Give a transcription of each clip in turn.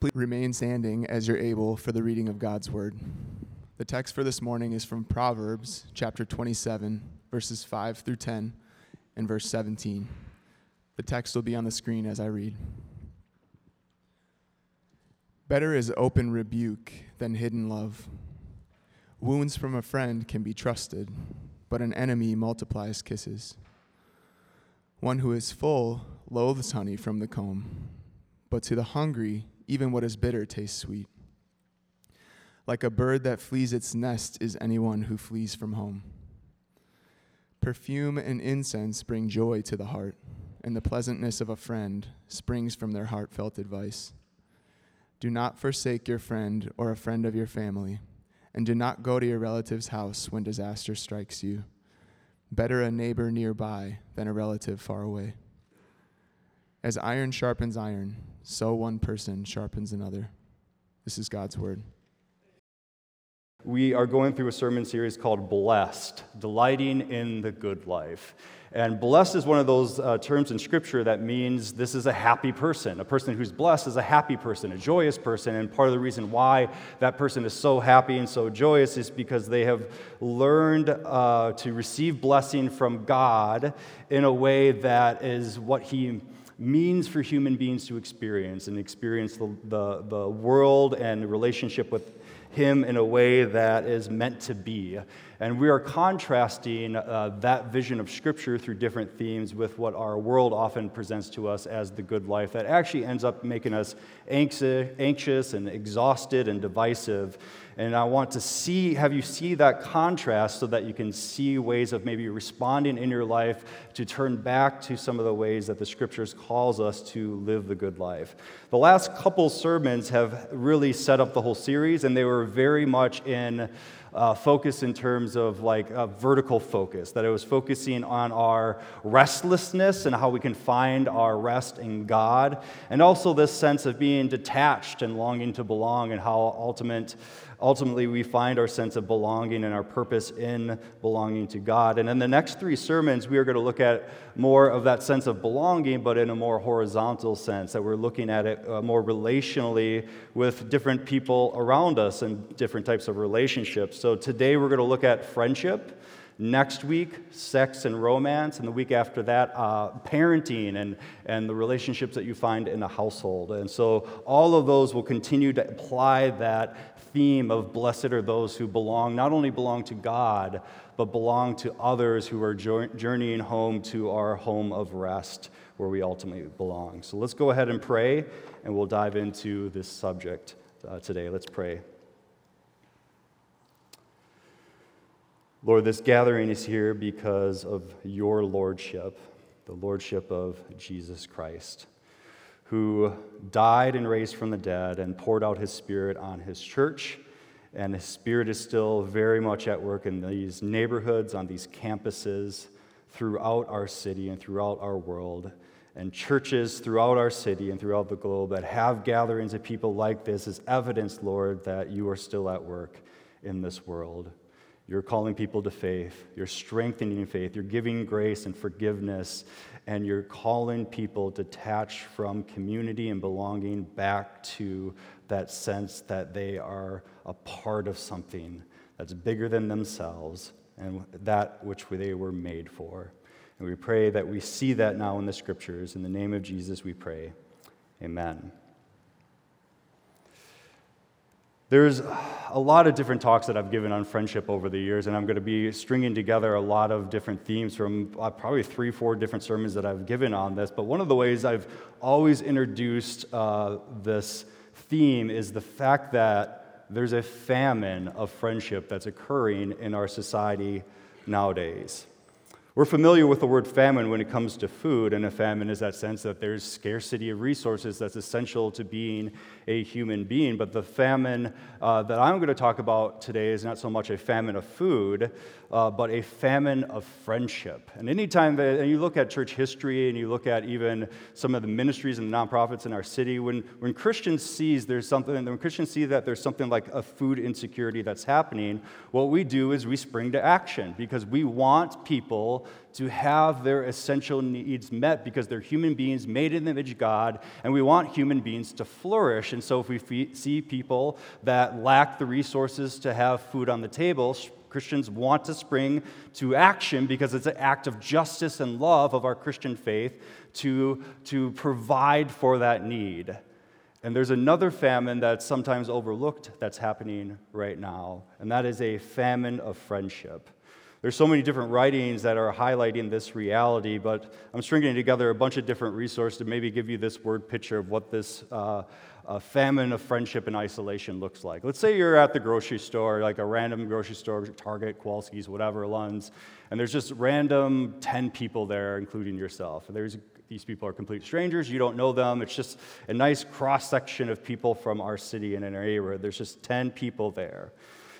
Please remain standing as you're able for the reading of God's word. The text for this morning is from Proverbs chapter 27, verses 5 through 10, and verse 17. The text will be on the screen as I read. Better is open rebuke than hidden love. Wounds from a friend can be trusted, but an enemy multiplies kisses. One who is full loathes honey from the comb, but to the hungry, even what is bitter tastes sweet. Like a bird that flees its nest is anyone who flees from home. Perfume and incense bring joy to the heart, and the pleasantness of a friend springs from their heartfelt advice. Do not forsake your friend or a friend of your family, and do not go to your relative's house when disaster strikes you. Better a neighbor nearby than a relative far away. As iron sharpens iron, so one person sharpens another. This is God's word. We are going through a sermon series called Blessed, Delighting in the Good Life. And blessed is one of those uh, terms in Scripture that means this is a happy person. A person who's blessed is a happy person, a joyous person. And part of the reason why that person is so happy and so joyous is because they have learned uh, to receive blessing from God in a way that is what He means for human beings to experience and experience the, the, the world and relationship with him in a way that is meant to be. And we are contrasting uh, that vision of Scripture through different themes with what our world often presents to us as the good life that actually ends up making us anxious and exhausted and divisive. And I want to see, have you see that contrast so that you can see ways of maybe responding in your life to turn back to some of the ways that the scriptures calls us to live the good life. The last couple sermons have really set up the whole series, and they were very much in uh, focus in terms of like a vertical focus, that it was focusing on our restlessness and how we can find our rest in God, and also this sense of being detached and longing to belong, and how ultimate ultimately we find our sense of belonging and our purpose in belonging to God. And in the next three sermons, we are going to look at more of that sense of belonging, but in a more horizontal sense, that we're looking at it uh, more relationally with different people around us and different types of relationships. So today we're going to look at friendship. Next week, sex and romance, and the week after that, uh, parenting and, and the relationships that you find in a household. And so, all of those will continue to apply that theme of blessed are those who belong, not only belong to God, but belong to others who are journeying home to our home of rest where we ultimately belong. So let's go ahead and pray, and we'll dive into this subject uh, today. Let's pray. Lord, this gathering is here because of your lordship, the lordship of Jesus Christ who died and raised from the dead and poured out his spirit on his church. And his spirit is still very much at work in these neighborhoods, on these campuses, throughout our city and throughout our world. And churches throughout our city and throughout the globe that have gatherings of people like this is evidence, Lord, that you are still at work in this world. You're calling people to faith. You're strengthening faith. You're giving grace and forgiveness and you're calling people detached from community and belonging back to that sense that they are a part of something that's bigger than themselves and that which they were made for. And we pray that we see that now in the scriptures. In the name of Jesus, we pray. Amen. There's a lot of different talks that I've given on friendship over the years, and I'm going to be stringing together a lot of different themes from uh, probably three, four different sermons that I've given on this. But one of the ways I've always introduced uh, this theme is the fact that there's a famine of friendship that's occurring in our society nowadays. We're familiar with the word famine when it comes to food, and a famine is that sense that there's scarcity of resources that's essential to being a human being. But the famine uh, that I'm going to talk about today is not so much a famine of food, uh, but a famine of friendship. And anytime that and you look at church history and you look at even some of the ministries and nonprofits in our city, when, when Christians sees there's something, when Christians see that there's something like a food insecurity that's happening, what we do is we spring to action because we want people to have their essential needs met because they're human beings made in the image of God, and we want human beings to flourish. And so if we see people that lack the resources to have food on the table, Christians want to spring to action because it's an act of justice and love of our Christian faith to, to provide for that need. And there's another famine that's sometimes overlooked that's happening right now, and that is a famine of friendship. There's so many different writings that are highlighting this reality, but I'm stringing together a bunch of different resources to maybe give you this word picture of what this uh, uh, famine of friendship and isolation looks like. Let's say you're at the grocery store, like a random grocery store, Target, Kowalski's, whatever, Lund's, and there's just random 10 people there, including yourself. And there's these people are complete strangers. You don't know them. It's just a nice cross section of people from our city and in our neighborhood. There's just 10 people there.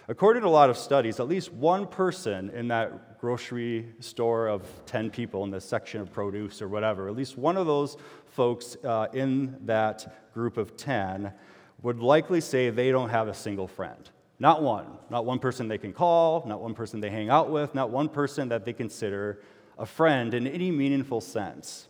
According to a lot of studies, at least one person in that grocery store of 10 people in the section of produce or whatever, at least one of those folks uh, in that group of 10 would likely say they don't have a single friend. Not one. Not one person they can call, not one person they hang out with, not one person that they consider a friend in any meaningful sense.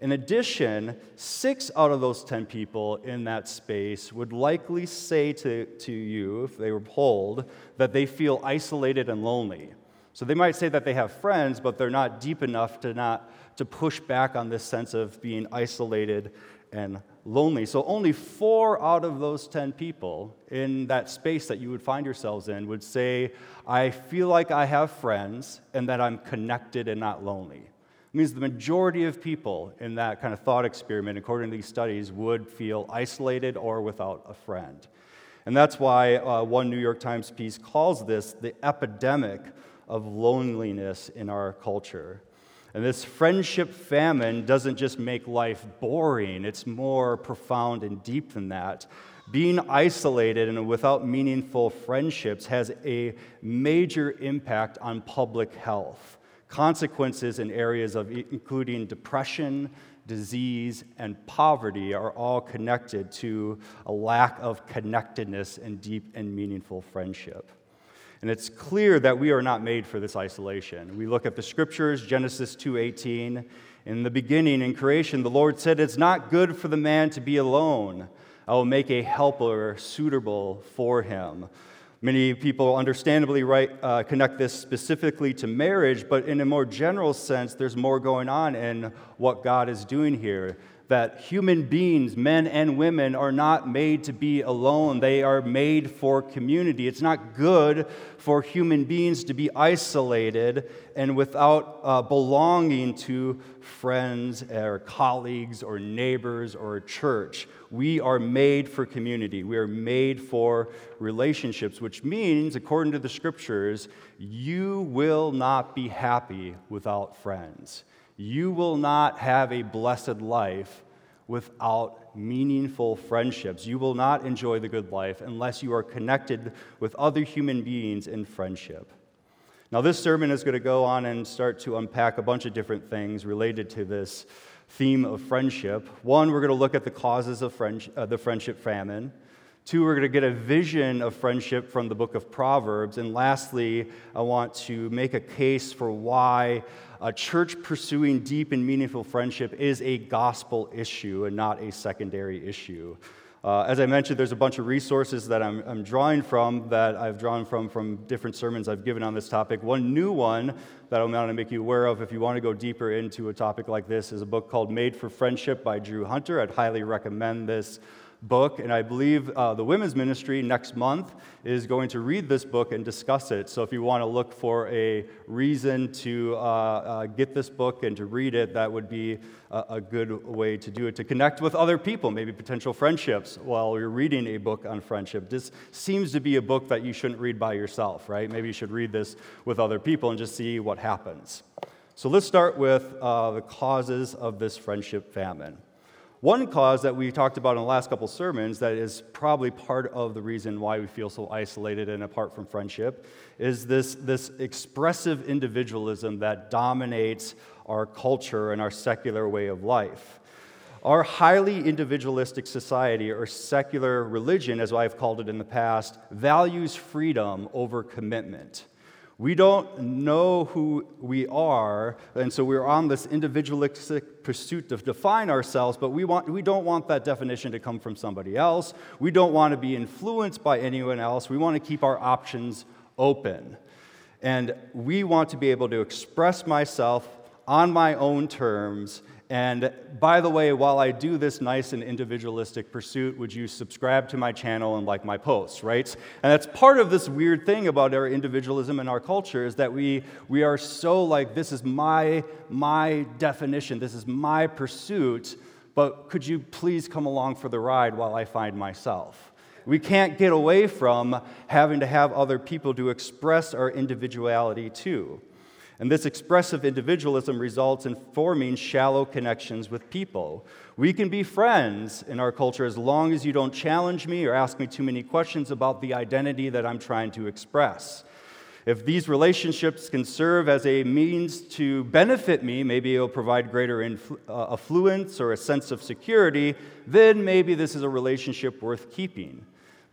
In addition, six out of those 10 people in that space would likely say to, to you, if they were polled, that they feel isolated and lonely. So they might say that they have friends, but they're not deep enough to, not, to push back on this sense of being isolated and lonely. So only four out of those 10 people in that space that you would find yourselves in would say, I feel like I have friends and that I'm connected and not lonely. It means the majority of people in that kind of thought experiment, according to these studies, would feel isolated or without a friend. And that's why uh, one New York Times piece calls this the epidemic of loneliness in our culture. And this friendship famine doesn't just make life boring, it's more profound and deep than that. Being isolated and without meaningful friendships has a major impact on public health consequences in areas of including depression, disease, and poverty are all connected to a lack of connectedness and deep and meaningful friendship. And it's clear that we are not made for this isolation. We look at the scriptures, Genesis 2:18, in the beginning in creation the Lord said it's not good for the man to be alone. I will make a helper suitable for him. Many people understandably right, uh, connect this specifically to marriage, but in a more general sense, there's more going on in what God is doing here that human beings, men and women, are not made to be alone. They are made for community. It's not good for human beings to be isolated and without uh, belonging to friends or colleagues or neighbors or a church. We are made for community. We are made for relationships, which means, according to the scriptures, you will not be happy without friends. You will not have a blessed life without meaningful friendships. You will not enjoy the good life unless you are connected with other human beings in friendship. Now, this sermon is going to go on and start to unpack a bunch of different things related to this theme of friendship. One, we're going to look at the causes of uh, the friendship famine. Two, we're going to get a vision of friendship from the book of Proverbs. And lastly, I want to make a case for why a church pursuing deep and meaningful friendship is a gospel issue and not a secondary issue. Uh, as I mentioned, there's a bunch of resources that I'm, I'm, drawing from that I've drawn from from different sermons I've given on this topic. One new one that I'm going to make you aware of if you want to go deeper into a topic like this is a book called Made for Friendship by Drew Hunter. I'd highly recommend this book, and I believe uh, the women's ministry next month is going to read this book and discuss it. So if you want to look for a reason to uh, uh, get this book and to read it, that would be a, a, good way to do it. To connect with other people, maybe potential friendships while you're reading a book on friendship. This seems to be a book that you shouldn't read by yourself, right? Maybe you should read this with other people and just see what happens. So let's start with uh, the causes of this friendship famine. One cause that we talked about in the last couple sermons that is probably part of the reason why we feel so isolated and apart from friendship is this, this expressive individualism that dominates our culture and our secular way of life. Our highly individualistic society, or secular religion, as I've called it in the past, values freedom over commitment. We don't know who we are, and so we're on this individualistic pursuit to define ourselves, but we, want, we don't want that definition to come from somebody else. We don't want to be influenced by anyone else. We want to keep our options open. And we want to be able to express myself on my own terms and by the way, while I do this nice and individualistic pursuit, would you subscribe to my channel and like my posts, right? And that's part of this weird thing about our individualism and our culture is that we, we are so like, this is my, my definition, this is my pursuit, but could you please come along for the ride while I find myself? We can't get away from having to have other people to express our individuality too. And this expressive individualism results in forming shallow connections with people. We can be friends in our culture as long as you don't challenge me or ask me too many questions about the identity that I'm trying to express. If these relationships can serve as a means to benefit me, maybe it'll provide greater influ- uh, affluence or a sense of security, then maybe this is a relationship worth keeping.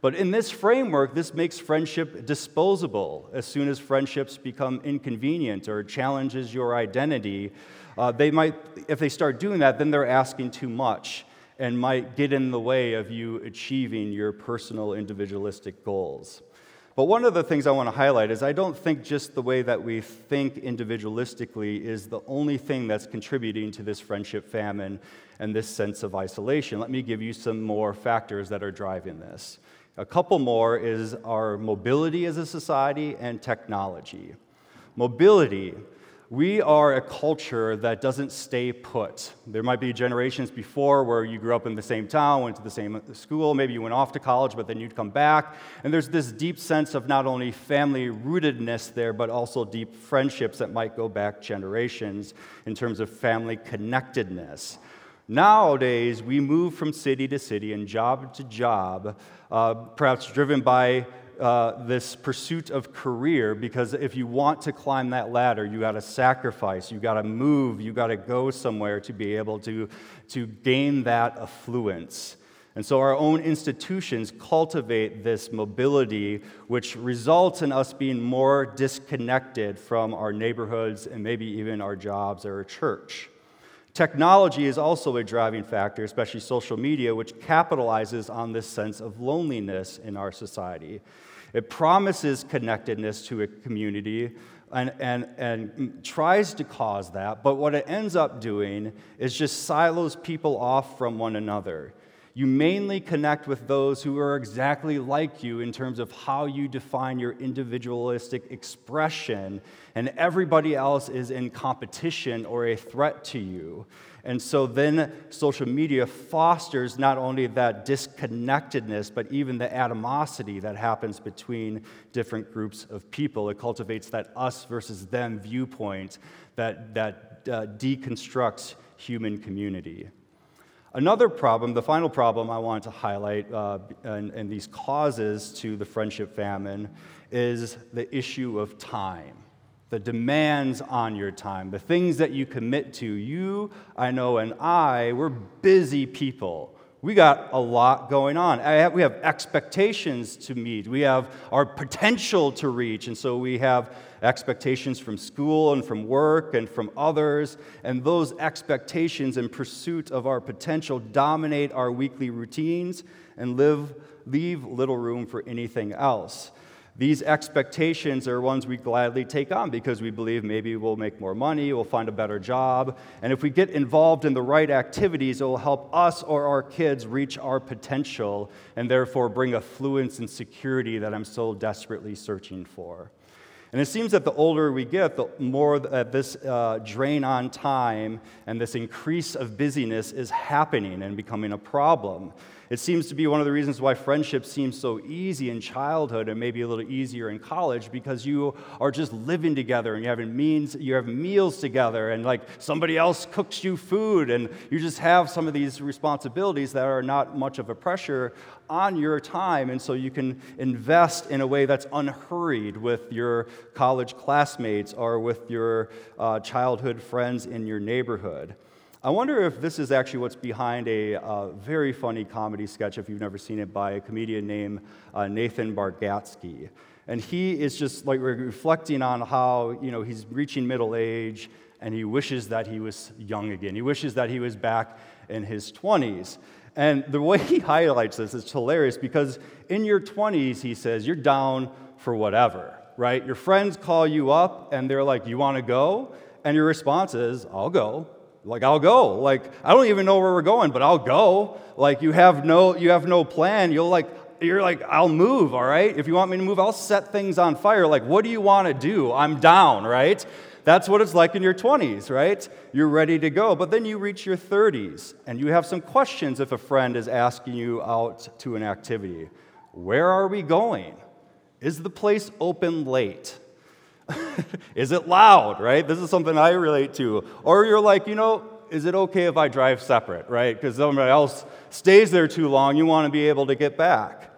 But in this framework, this makes friendship disposable. As soon as friendships become inconvenient or challenges your identity, uh, they might, if they start doing that, then they're asking too much and might get in the way of you achieving your personal individualistic goals. But one of the things I want to highlight is I don't think just the way that we think individualistically is the only thing that's contributing to this friendship famine and this sense of isolation. Let me give you some more factors that are driving this. A couple more is our mobility as a society and technology. Mobility. We are a culture that doesn't stay put. There might be generations before where you grew up in the same town, went to the same school, maybe you went off to college, but then you'd come back. And there's this deep sense of not only family rootedness there, but also deep friendships that might go back generations in terms of family connectedness. Nowadays, we move from city to city and job to job, uh, perhaps driven by uh, this pursuit of career because if you want to climb that ladder, you got to sacrifice, you got to move, you got to go somewhere to be able to, to gain that affluence. And so our own institutions cultivate this mobility, which results in us being more disconnected from our neighborhoods and maybe even our jobs or our church. Technology is also a driving factor, especially social media, which capitalizes on this sense of loneliness in our society. It promises connectedness to a community and, and, and tries to cause that, but what it ends up doing is just silos people off from one another. You mainly connect with those who are exactly like you in terms of how you define your individualistic expression, and everybody else is in competition or a threat to you. And so then social media fosters not only that disconnectedness, but even the animosity that happens between different groups of people. It cultivates that us versus them viewpoint that, that uh, deconstructs human community. Another problem, the final problem I want to highlight, uh, and, and these causes to the friendship famine, is the issue of time the demands on your time, the things that you commit to. You, I know, and I, we're busy people. We got a lot going on. We have expectations to meet. We have our potential to reach. And so we have expectations from school and from work and from others. And those expectations in pursuit of our potential dominate our weekly routines and live, leave little room for anything else. These expectations are ones we gladly take on because we believe maybe we'll make more money, we'll find a better job, and if we get involved in the right activities, it will help us or our kids reach our potential and therefore bring affluence and security that I'm so desperately searching for. And it seems that the older we get, the more that this uh, drain on time and this increase of busyness is happening and becoming a problem. It seems to be one of the reasons why friendship seems so easy in childhood and maybe a little easier in college because you are just living together and you have means you have meals together and like somebody else cooks you food and you just have some of these responsibilities that are not much of a pressure on your time and so you can invest in a way that's unhurried with your college classmates or with your uh, childhood friends in your neighborhood. I wonder if this is actually what's behind a uh, very funny comedy sketch, if you've never seen it, by a comedian named uh, Nathan Bargatze. And he is just like reflecting on how, you know, he's reaching middle age and he wishes that he was young again. He wishes that he was back in his 20s. And the way he highlights this is hilarious because in your 20s, he says, you're down for whatever, right? Your friends call you up and they're like, You want to go? And your response is, I'll go. Like, I'll go. Like, I don't even know where we're going, but I'll go. Like, you have no, you have no plan. You'll like, you're like, I'll move, all right? If you want me to move, I'll set things on fire. Like, what do you want to do? I'm down, right? That's what it's like in your 20s, right? You're ready to go. But then you reach your 30s and you have some questions if a friend is asking you out to an activity. Where are we going? Is the place open late? is it loud, right? This is something I relate to. Or you're like, you know, is it okay if I drive separate, right? Because somebody else stays there too long, you want to be able to get back.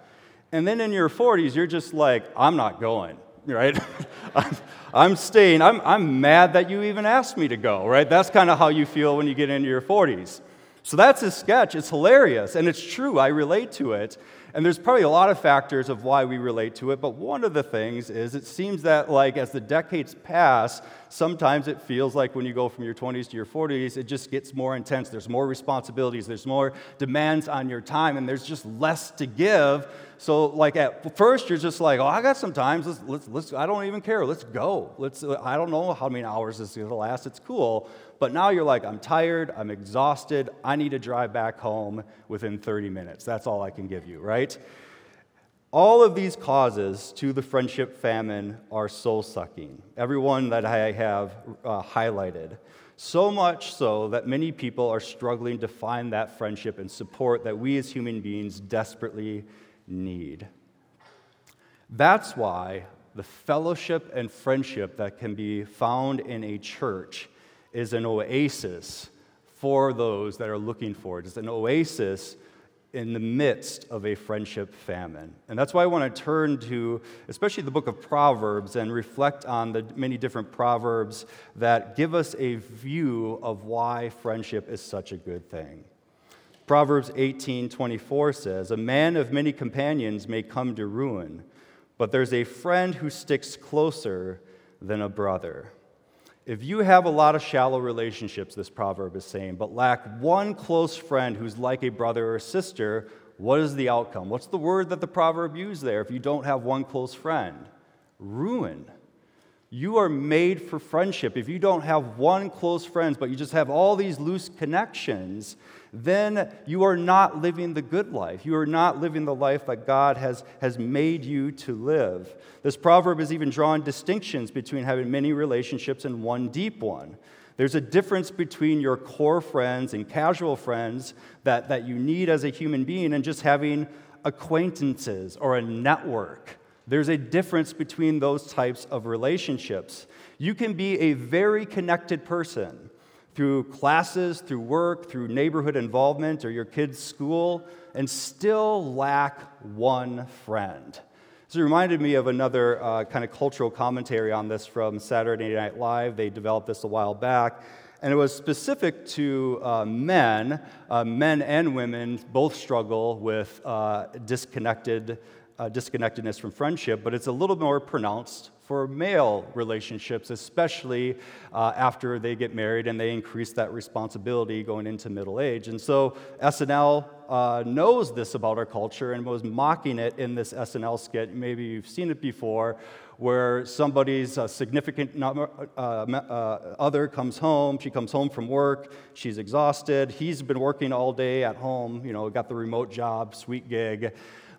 And then in your 40s, you're just like, I'm not going, right? I'm, I'm, staying. I'm, I'm mad that you even asked me to go, right? That's kind of how you feel when you get into your 40s. So that's his sketch. It's hilarious, and it's true. I relate to it. And there's probably a lot of factors of why we relate to it, but one of the things is it seems that, like, as the decades pass, sometimes it feels like when you go from your 20s to your 40s, it just gets more intense. There's more responsibilities, there's more demands on your time, and there's just less to give. So, like, at first, you're just like, oh, I got some time. Let's, let's, let's, I don't even care. Let's go. Let's, I don't know how many hours this is to last. It's cool. But now you're like, I'm tired, I'm exhausted, I need to drive back home within 30 minutes. That's all I can give you, right? All of these causes to the friendship famine are soul sucking. Everyone that I have uh, highlighted. So much so that many people are struggling to find that friendship and support that we as human beings desperately need. That's why the fellowship and friendship that can be found in a church is an oasis for those that are looking for it. It's an oasis in the midst of a friendship famine. And that's why I want to turn to, especially the book of Proverbs, and reflect on the many different Proverbs that give us a view of why friendship is such a good thing. Proverbs 18:24 says, "A man of many companions may come to ruin, but there's a friend who sticks closer than a brother." If you have a lot of shallow relationships, this proverb is saying, but lack one close friend who's like a brother or sister, what is the outcome? What's the word that the proverb used there if you don't have one close friend? Ruin. You are made for friendship. If you don't have one close friend, but you just have all these loose connections, then you are not living the good life. You are not living the life that God has, has made you to live. This proverb is even drawing distinctions between having many relationships and one deep one. There's a difference between your core friends and casual friends that, that you need as a human being and just having acquaintances or a network. There's a difference between those types of relationships. You can be a very connected person through classes, through work, through neighborhood involvement or your kids' school, and still lack one friend. So reminded me of another uh, kind of cultural commentary on this from Saturday Night Live. They developed this a while back. And it was specific to uh, men. Uh, men and women both struggle with uh, disconnected, uh, disconnectedness from friendship, but it's a little more pronounced for male relationships, especially uh, after they get married and they increase that responsibility going into middle age. And so SNL uh, knows this about our culture and was mocking it in this SNL skit. Maybe you've seen it before, where somebody's uh, significant number, uh, uh, other comes home. She comes home from work. She's exhausted. He's been working all day at home, you know, got the remote job, sweet gig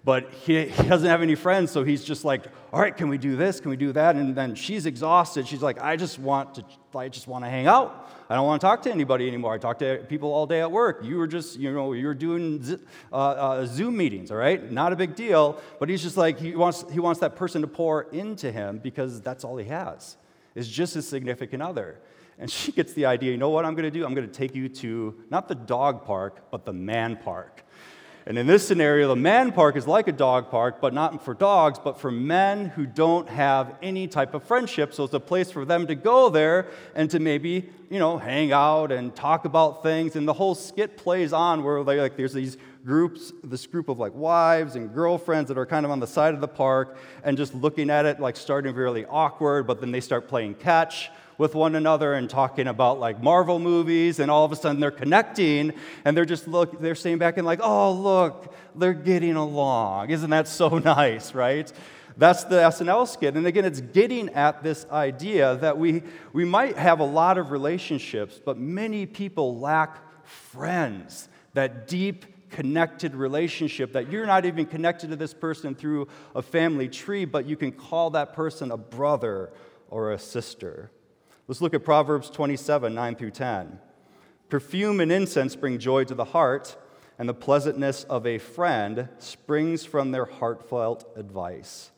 but he, he, doesn't have any friends, so he's just like, all right, can we do this? Can we do that? And then she's exhausted. She's like, I just want to, I just want to hang out. I don't want to talk to anybody anymore. I talk to people all day at work. You were just, you know, you were doing uh, uh, Zoom meetings, all right? Not a big deal. But he's just like, he wants, he wants that person to pour into him because that's all he has, is just his significant other. And she gets the idea, you know what I'm going to do? I'm going to take you to not the dog park, but the man park. And in this scenario, the man park is like a dog park, but not for dogs, but for men who don't have any type of friendship. So it's a place for them to go there and to maybe, you know, hang out and talk about things. And the whole skit plays on where they, like there's these groups, this group of like wives and girlfriends that are kind of on the side of the park and just looking at it like starting really awkward, but then they start playing catch with one another and talking about like Marvel movies, and all of a sudden they're connecting and they're just look, they're staying back and like, oh, look, they're getting along. Isn't that so nice, right? That's the SNL skit. And again, it's getting at this idea that we, we might have a lot of relationships, but many people lack friends, that deep, connected relationship that you're not even connected to this person through a family tree, but you can call that person a brother or a sister. Let's look at Proverbs 27 9 through 10. Perfume and incense bring joy to the heart, and the pleasantness of a friend springs from their heartfelt advice.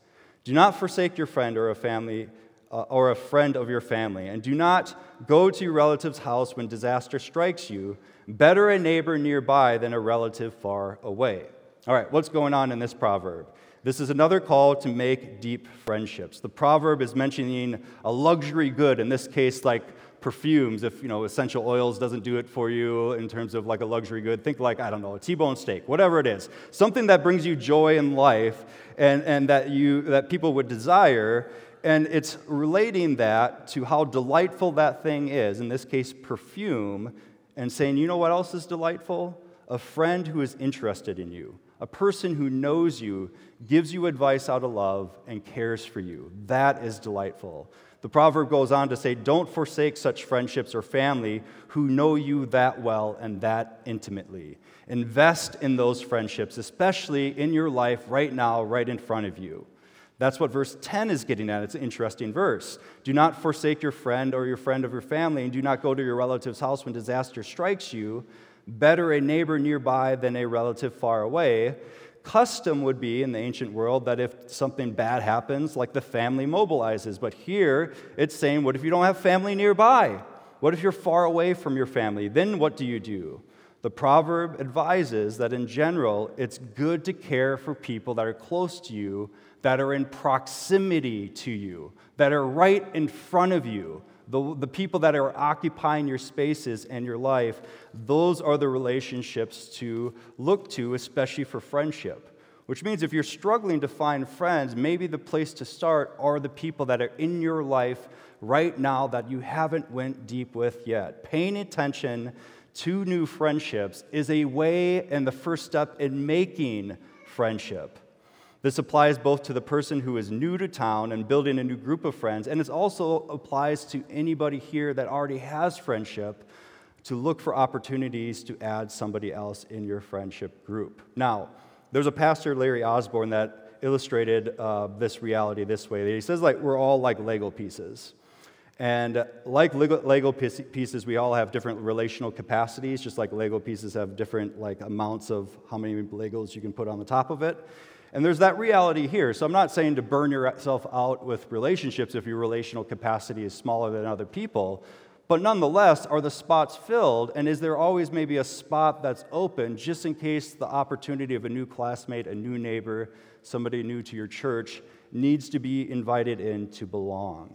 Do not forsake your friend or a family uh, or a friend of your family, and do not go to your relative's house when disaster strikes you. Better a neighbor nearby than a relative far away. All right, what's going on in this proverb? This is another call to make deep friendships. The proverb is mentioning a luxury good, in this case, like perfumes. If you know essential oils doesn't do it for you in terms of like a luxury good, think like, I don't know, a T-bone steak, whatever it is. Something that brings you joy in life and, and that you that people would desire. And it's relating that to how delightful that thing is, in this case, perfume, and saying, you know what else is delightful? A friend who is interested in you a person who knows you, gives you advice out of love, and cares for you. That is delightful. The proverb goes on to say, Don't forsake such friendships or family who know you that well and that intimately. Invest in those friendships, especially in your life right now, right in front of you. That's what verse 10 is getting at. It's an interesting verse. Do not forsake your friend or your friend of your family, and do not go to your relative's house when disaster strikes you better a neighbor nearby than a relative far away. Custom would be in the ancient world that if something bad happens, like the family mobilizes. But here it's saying, what if you don't have family nearby? What if you're far away from your family? Then what do you do? The proverb advises that in general, it's good to care for people that are close to you, that are in proximity to you, that are right in front of you, the, the people that are occupying your spaces and your life, those are the relationships to look to, especially for friendship. Which means if you're struggling to find friends, maybe the place to start are the people that are in your life right now that you haven't went deep with yet. Paying attention to new friendships is a way and the first step in making friendship. This applies both to the person who is new to town and building a new group of friends, and it also applies to anybody here that already has friendship to look for opportunities to add somebody else in your friendship group. Now, there's a pastor, Larry Osborne, that illustrated uh, this reality this way. He says, like, we're all like Lego pieces. And like Lego pieces, we all have different relational capacities, just like Lego pieces have different like amounts of how many Legos you can put on the top of it. And there's that reality here. So I'm not saying to burn yourself out with relationships if your relational capacity is smaller than other people. But nonetheless, are the spots filled? And is there always maybe a spot that's open just in case the opportunity of a new classmate, a new neighbor, somebody new to your church needs to be invited in to belong?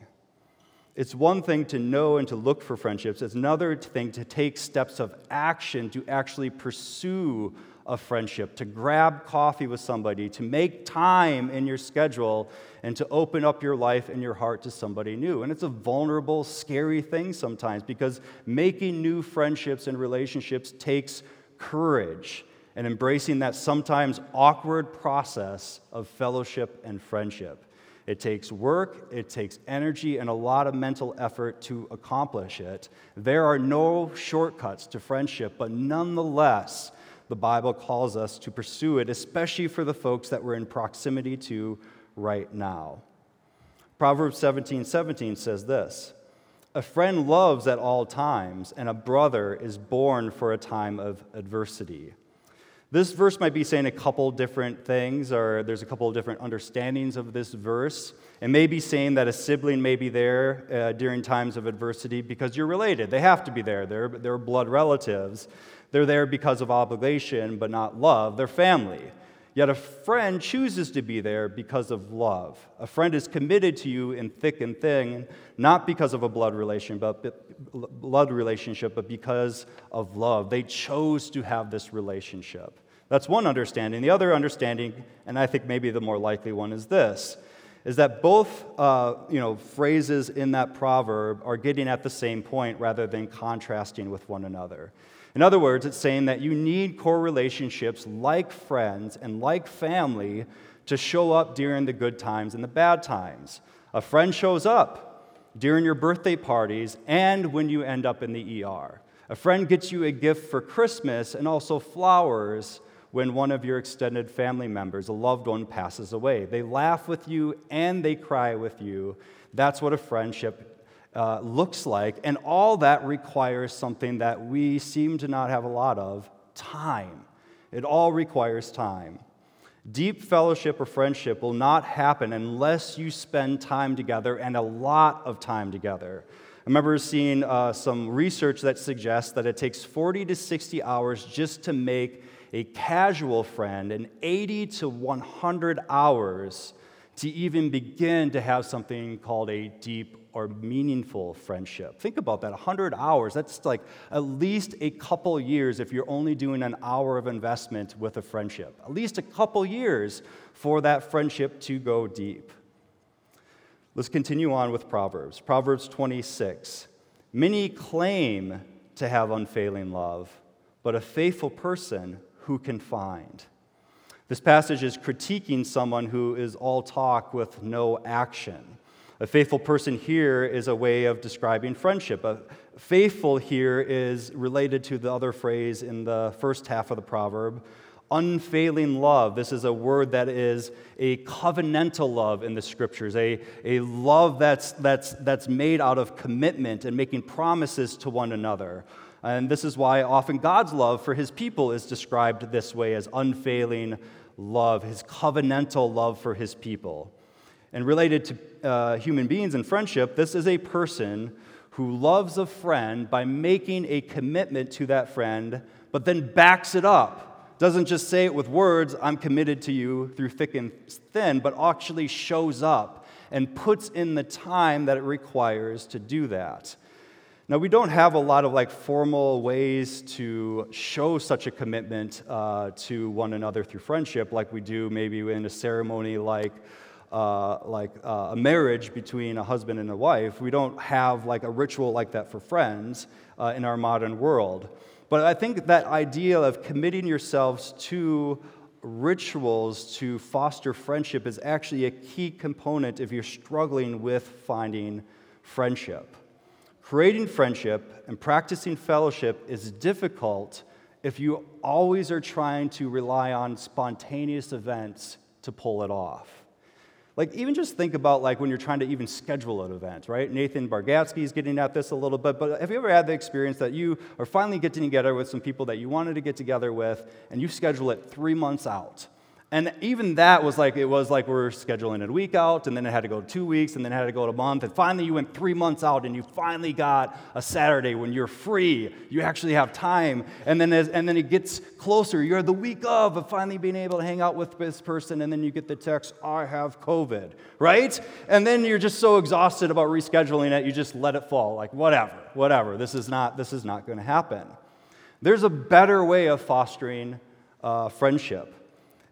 It's one thing to know and to look for friendships, it's another thing to take steps of action to actually pursue of friendship, to grab coffee with somebody, to make time in your schedule, and to open up your life and your heart to somebody new. And it's a vulnerable, scary thing sometimes because making new friendships and relationships takes courage and embracing that sometimes awkward process of fellowship and friendship. It takes work, it takes energy, and a lot of mental effort to accomplish it. There are no shortcuts to friendship, but nonetheless, the Bible calls us to pursue it, especially for the folks that we're in proximity to right now. Proverbs 17 17 says this A friend loves at all times, and a brother is born for a time of adversity. This verse might be saying a couple different things, or there's a couple of different understandings of this verse. It may be saying that a sibling may be there uh, during times of adversity because you're related. They have to be there, they're, they're blood relatives. They're there because of obligation, but not love. They're family. Yet a friend chooses to be there because of love. A friend is committed to you in thick and thin, not because of a blood relation, but blood relationship, but because of love. They chose to have this relationship. That's one understanding. The other understanding, and I think maybe the more likely one, is this: is that both uh, you know phrases in that proverb are getting at the same point rather than contrasting with one another. In other words, it's saying that you need core relationships like friends and like family to show up during the good times and the bad times. A friend shows up during your birthday parties and when you end up in the ER. A friend gets you a gift for Christmas and also flowers when one of your extended family members, a loved one, passes away. They laugh with you and they cry with you. That's what a friendship uh, looks like. And all that requires something that we seem to not have a lot of time. It all requires time. Deep fellowship or friendship will not happen unless you spend time together and a lot of time together. I remember seeing uh, some research that suggests that it takes 40 to 60 hours just to make a casual friend and 80 to 100 hours to even begin to have something called a deep or meaningful friendship. Think about that 100 hours. That's like at least a couple years if you're only doing an hour of investment with a friendship. At least a couple years for that friendship to go deep. Let's continue on with Proverbs. Proverbs 26. Many claim to have unfailing love, but a faithful person who can find? This passage is critiquing someone who is all talk with no action. A faithful person here is a way of describing friendship. A faithful here is related to the other phrase in the first half of the proverb unfailing love. This is a word that is a covenantal love in the scriptures, a, a love that's, that's, that's made out of commitment and making promises to one another. And this is why often God's love for his people is described this way as unfailing love, his covenantal love for his people. And related to uh, human beings and friendship, this is a person who loves a friend by making a commitment to that friend, but then backs it up. Doesn't just say it with words, I'm committed to you through thick and thin, but actually shows up and puts in the time that it requires to do that. Now, we don't have a lot of like formal ways to show such a commitment uh, to one another through friendship, like we do maybe in a ceremony like uh, like uh, a marriage between a husband and a wife. We don't have like a ritual like that for friends uh, in our modern world. But I think that idea of committing yourselves to rituals to foster friendship is actually a key component if you're struggling with finding friendship. Creating friendship and practicing fellowship is difficult if you always are trying to rely on spontaneous events to pull it off. Like, even just think about like when you're trying to even schedule an event, right? Nathan Bargatze is getting at this a little bit, but have you ever had the experience that you are finally getting together with some people that you wanted to get together with, and you schedule it three months out? And even that was like, it was like we're scheduling it a week out, and then it had to go two weeks, and then it had to go a month, and finally you went three months out, and you finally got a Saturday when you're free. You actually have time. And then, as, and then it gets closer. You're the week of, of finally being able to hang out with this person, and then you get the text, I have COVID, right? And then you're just so exhausted about rescheduling it, you just let it fall. Like, whatever, whatever. This is not, this is not going to happen. There's a better way of fostering uh, friendship.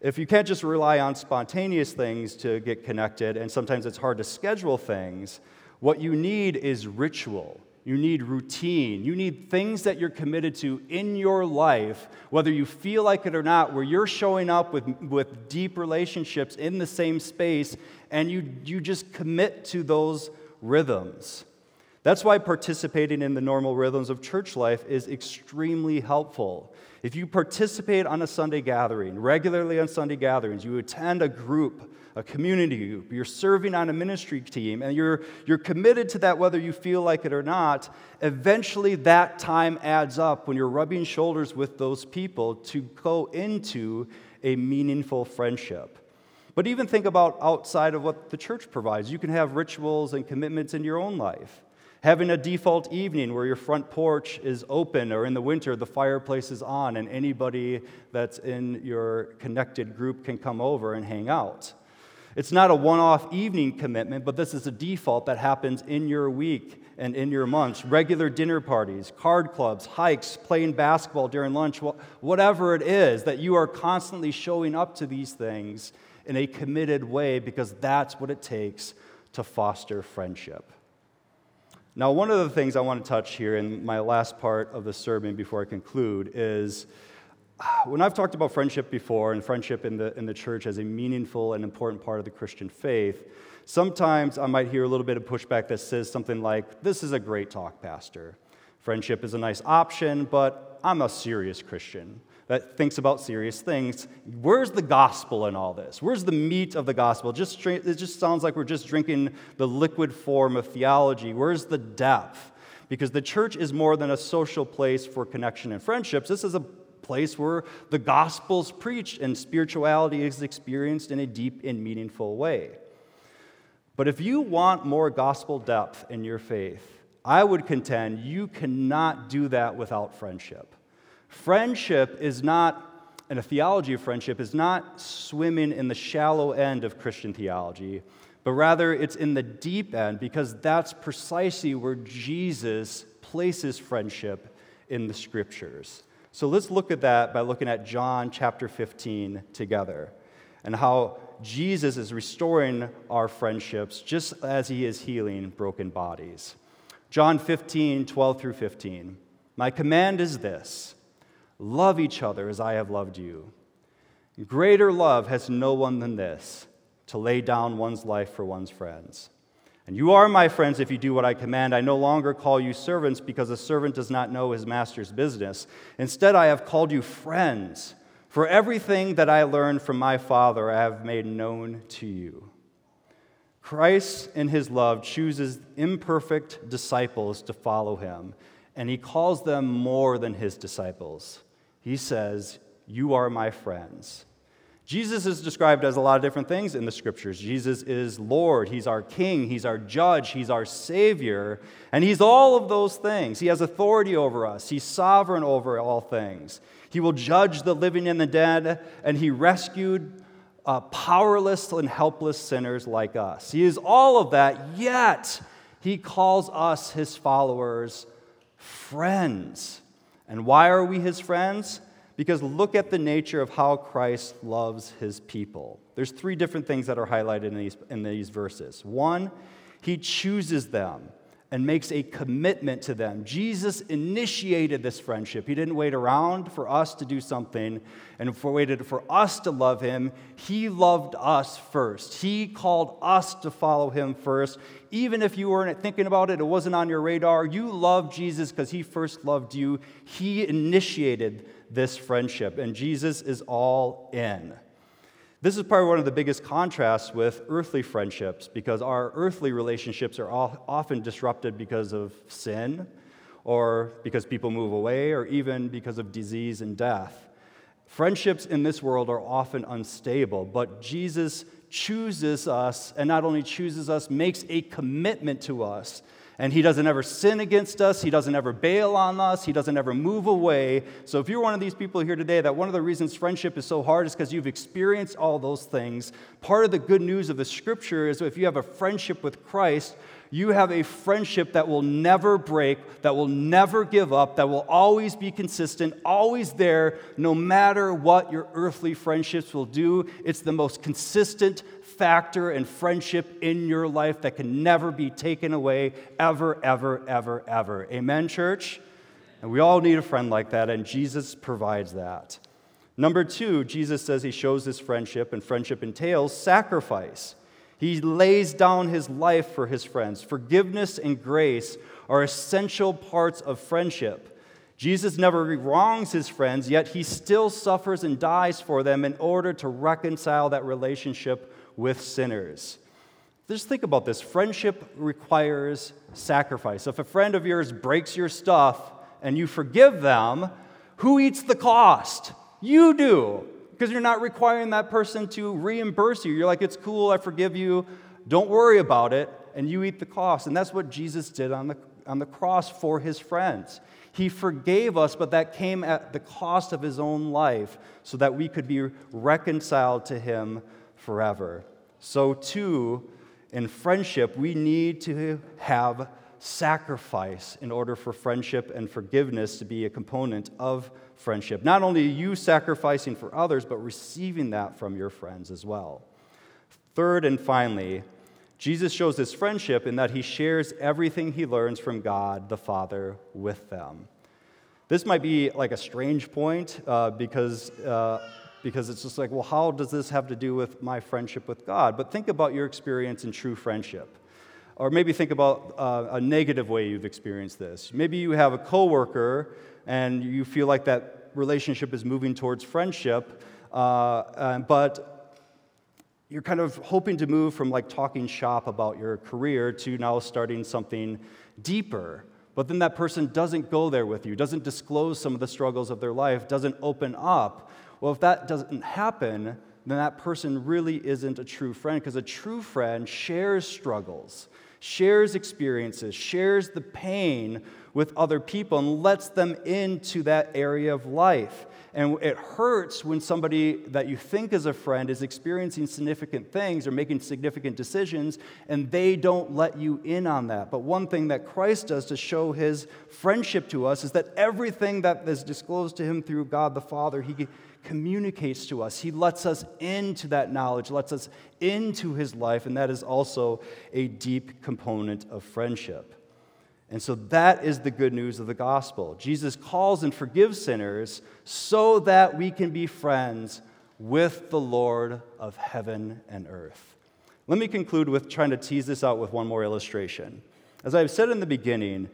If you can't just rely on spontaneous things to get connected, and sometimes it's hard to schedule things, what you need is ritual. You need routine. You need things that you're committed to in your life, whether you feel like it or not, where you're showing up with, with deep relationships in the same space and you, you just commit to those rhythms. That's why participating in the normal rhythms of church life is extremely helpful. If you participate on a Sunday gathering, regularly on Sunday gatherings, you attend a group, a community group, you're serving on a ministry team, and you're, you're committed to that whether you feel like it or not, eventually that time adds up when you're rubbing shoulders with those people to go into a meaningful friendship. But even think about outside of what the church provides. You can have rituals and commitments in your own life. Having a default evening where your front porch is open, or in the winter, the fireplace is on, and anybody that's in your connected group can come over and hang out. It's not a one off evening commitment, but this is a default that happens in your week and in your months. Regular dinner parties, card clubs, hikes, playing basketball during lunch, whatever it is, that you are constantly showing up to these things in a committed way because that's what it takes to foster friendship. Now, one of the things I want to touch here in my last part of the sermon before I conclude is uh, when I've talked about friendship before and friendship in the, in the church as a meaningful and important part of the Christian faith, sometimes I might hear a little bit of pushback that says something like, This is a great talk, Pastor. Friendship is a nice option, but I'm a serious Christian that thinks about serious things. Where's the gospel in all this? Where's the meat of the gospel? Just, it just sounds like we're just drinking the liquid form of theology. Where's the depth? Because the church is more than a social place for connection and friendships. This is a place where the gospel's preached and spirituality is experienced in a deep and meaningful way. But if you want more gospel depth in your faith, I would contend you cannot do that without friendship. Friendship is not, and a theology of friendship is not swimming in the shallow end of Christian theology, but rather it's in the deep end because that's precisely where Jesus places friendship in the scriptures. So let's look at that by looking at John chapter 15 together and how Jesus is restoring our friendships just as he is healing broken bodies. John 15, 12 through 15. My command is this Love each other as I have loved you. Greater love has no one than this to lay down one's life for one's friends. And you are my friends if you do what I command. I no longer call you servants because a servant does not know his master's business. Instead, I have called you friends, for everything that I learned from my Father I have made known to you. Christ, in his love, chooses imperfect disciples to follow him, and he calls them more than his disciples. He says, You are my friends. Jesus is described as a lot of different things in the scriptures. Jesus is Lord, He's our King, He's our Judge, He's our Savior, and He's all of those things. He has authority over us, He's sovereign over all things. He will judge the living and the dead, and He rescued uh, powerless and helpless sinners like us. He is all of that, yet He calls us, His followers, friends. And why are we his friends? Because look at the nature of how Christ loves his people. There's three different things that are highlighted in these, in these verses. One, he chooses them and makes a commitment to them. Jesus initiated this friendship. He didn't wait around for us to do something and for waited for us to love him. He loved us first. He called us to follow him first. Even if you weren't thinking about it, it wasn't on your radar, you love Jesus because he first loved you. He initiated this friendship, and Jesus is all in. This is probably one of the biggest contrasts with earthly friendships because our earthly relationships are often disrupted because of sin or because people move away or even because of disease and death. Friendships in this world are often unstable, but Jesus chooses us and not only chooses us, makes a commitment to us and He doesn't ever sin against us. He doesn't ever bail on us. He doesn't ever move away. So if you're one of these people here today, that one of the reasons friendship is so hard is because you've experienced all those things. Part of the good news of the scripture is if you have a friendship with Christ, you have a friendship that will never break, that will never give up, that will always be consistent, always there, no matter what your earthly friendships will do. It's the most consistent, factor and friendship in your life that can never be taken away, ever, ever, ever, ever. Amen, church? And we all need a friend like that, and Jesus provides that. Number two, Jesus says he shows his friendship, and friendship entails sacrifice. He lays down his life for his friends. Forgiveness and grace are essential parts of friendship. Jesus never wrongs his friends, yet he still suffers and dies for them in order to reconcile that relationship with sinners. Just think about this friendship requires sacrifice. If a friend of yours breaks your stuff and you forgive them, who eats the cost? You do, because you're not requiring that person to reimburse you. You're like, it's cool, I forgive you, don't worry about it, and you eat the cost. And that's what Jesus did on the, on the cross for his friends. He forgave us, but that came at the cost of his own life so that we could be reconciled to him forever. So, too, in friendship, we need to have sacrifice in order for friendship and forgiveness to be a component of friendship. Not only you sacrificing for others, but receiving that from your friends as well. Third and finally, Jesus shows his friendship in that he shares everything he learns from God the Father with them. This might be like a strange point uh, because, uh, because it's just like, well, how does this have to do with my friendship with God? But think about your experience in true friendship. Or maybe think about uh, a negative way you've experienced this. Maybe you have a coworker and you feel like that relationship is moving towards friendship, uh, but you're kind of hoping to move from like talking shop about your career to now starting something deeper. But then that person doesn't go there with you, doesn't disclose some of the struggles of their life, doesn't open up. Well, if that doesn't happen, then that person really isn't a true friend because a true friend shares struggles, shares experiences, shares the pain with other people, and lets them into that area of life. And it hurts when somebody that you think is a friend is experiencing significant things or making significant decisions, and they don't let you in on that. But one thing that Christ does to show his friendship to us is that everything that is disclosed to him through God the Father, he communicates to us. He lets us into that knowledge, lets us into his life, and that is also a deep component of friendship. And so that is the good news of the gospel. Jesus calls and forgives sinners so that we can be friends with the Lord of heaven and earth. Let me conclude with trying to tease this out with one more illustration. As I've said in the beginning,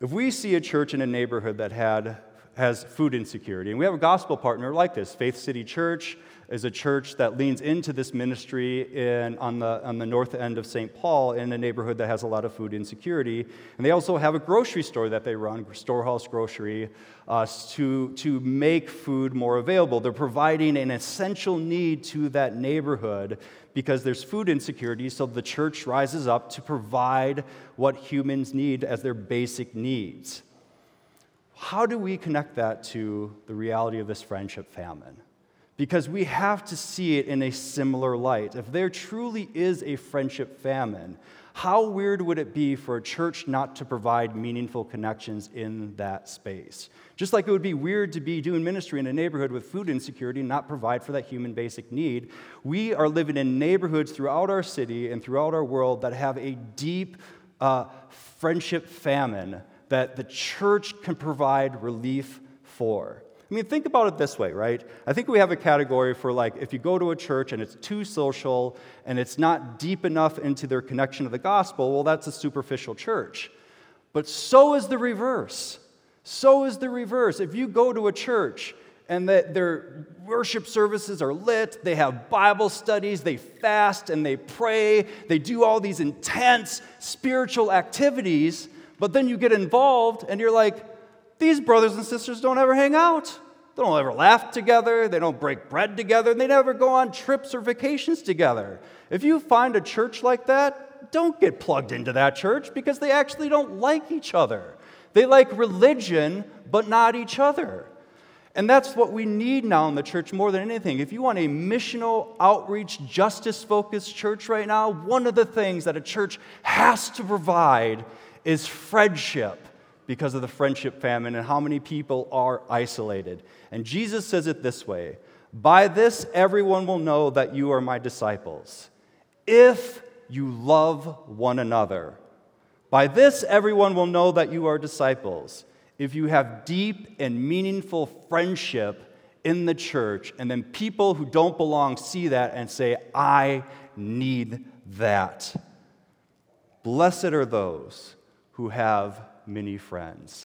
if we see a church in a neighborhood that had, has food insecurity, and we have a gospel partner like this, Faith City Church, is a church that leans into this ministry in, on, the, on the north end of St. Paul in a neighborhood that has a lot of food insecurity. And they also have a grocery store that they run, Storehouse Grocery, uh, to, to make food more available. They're providing an essential need to that neighborhood because there's food insecurity, so the church rises up to provide what humans need as their basic needs. How do we connect that to the reality of this friendship famine? because we have to see it in a similar light. If there truly is a friendship famine, how weird would it be for a church not to provide meaningful connections in that space? Just like it would be weird to be doing ministry in a neighborhood with food insecurity and not provide for that human basic need, we are living in neighborhoods throughout our city and throughout our world that have a deep uh, friendship famine that the church can provide relief for. I mean, think about it this way, right? I think we have a category for like if you go to a church and it's too social and it's not deep enough into their connection to the gospel, well, that's a superficial church. But so is the reverse. So is the reverse. If you go to a church and that their worship services are lit, they have Bible studies, they fast and they pray, they do all these intense spiritual activities, but then you get involved and you're like, these brothers and sisters don't ever hang out. They don't ever laugh together. They don't break bread together. They never go on trips or vacations together. If you find a church like that, don't get plugged into that church because they actually don't like each other. They like religion, but not each other. And that's what we need now in the church more than anything. If you want a missional, outreach, justice focused church right now, one of the things that a church has to provide is friendship because of the friendship famine and how many people are isolated. And Jesus says it this way By this, everyone will know that you are my disciples, if you love one another. By this, everyone will know that you are disciples, if you have deep and meaningful friendship in the church, and then people who don't belong see that and say, I need that. Blessed are those who have many friends.